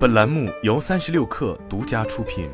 本栏目由三十六氪独家出品。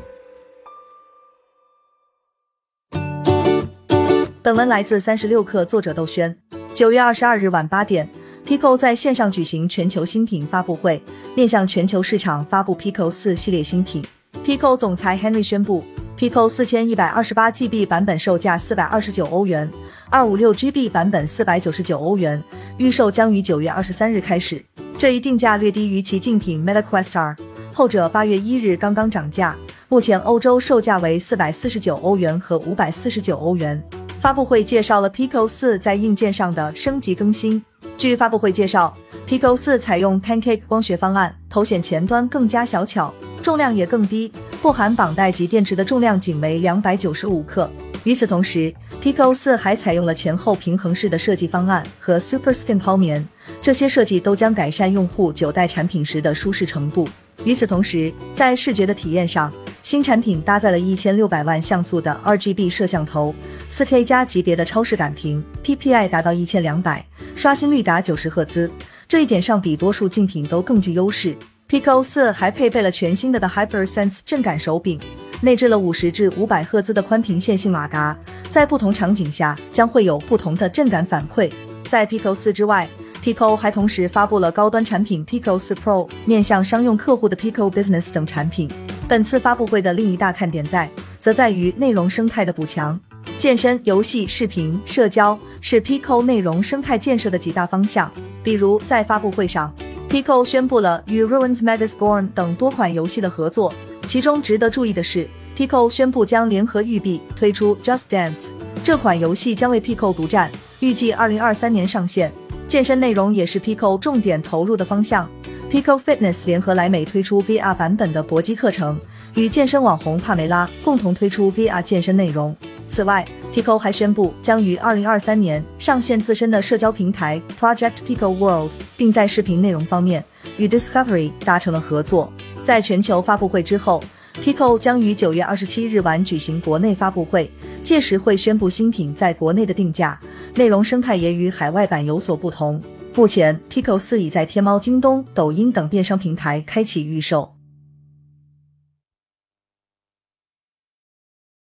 本文来自三十六氪，作者窦轩。九月二十二日晚八点，Pico 在线上举行全球新品发布会，面向全球市场发布 Pico 四系列新品。Pico 总裁 Henry 宣布，Pico 四千一百二十八 GB 版本售价四百二十九欧元，二五六 GB 版本四百九十九欧元，预售将于九月二十三日开始。这一定价略低于其竞品 Meta Quest R，，后者八月一日刚刚涨价，目前欧洲售价为四百四十九欧元和五百四十九欧元。发布会介绍了 Pico 四在硬件上的升级更新。据发布会介绍，Pico 四采用 Pancake 光学方案，头显前端更加小巧，重量也更低，不含绑带及电池的重量仅为两百九十五克。与此同时，Pico 四还采用了前后平衡式的设计方案和 Super Skin 抛棉，这些设计都将改善用户久戴产品时的舒适程度。与此同时，在视觉的体验上，新产品搭载了一千六百万像素的 RGB 摄像头。四 K 加级别的超视感屏，PPI 达到一千两百，刷新率达九十赫兹，这一点上比多数竞品都更具优势。Pico 四还配备了全新的的 HyperSense 震感手柄，内置了五十至五百赫兹的宽频线性马达，在不同场景下将会有不同的震感反馈。在 Pico 四之外，Pico 还同时发布了高端产品 Pico 四 Pro，面向商用客户的 Pico Business 等产品。本次发布会的另一大看点在，则在于内容生态的补强。健身、游戏、视频、社交是 Pico 内容生态建设的几大方向。比如，在发布会上，Pico 宣布了与 Ruins Megasborn 等多款游戏的合作。其中值得注意的是，Pico 宣布将联合育碧推出 Just Dance 这款游戏，将为 Pico 独占，预计二零二三年上线。健身内容也是 Pico 重点投入的方向。Pico Fitness 联合莱美推出 VR 版本的搏击课程，与健身网红帕梅拉共同推出 VR 健身内容。此外，Pico 还宣布将于二零二三年上线自身的社交平台 Project Pico World，并在视频内容方面与 Discovery 达成了合作。在全球发布会之后，Pico 将于九月二十七日晚举行国内发布会，届时会宣布新品在国内的定价，内容生态也与海外版有所不同。目前，Pico 四已在天猫、京东、抖音等电商平台开启预售。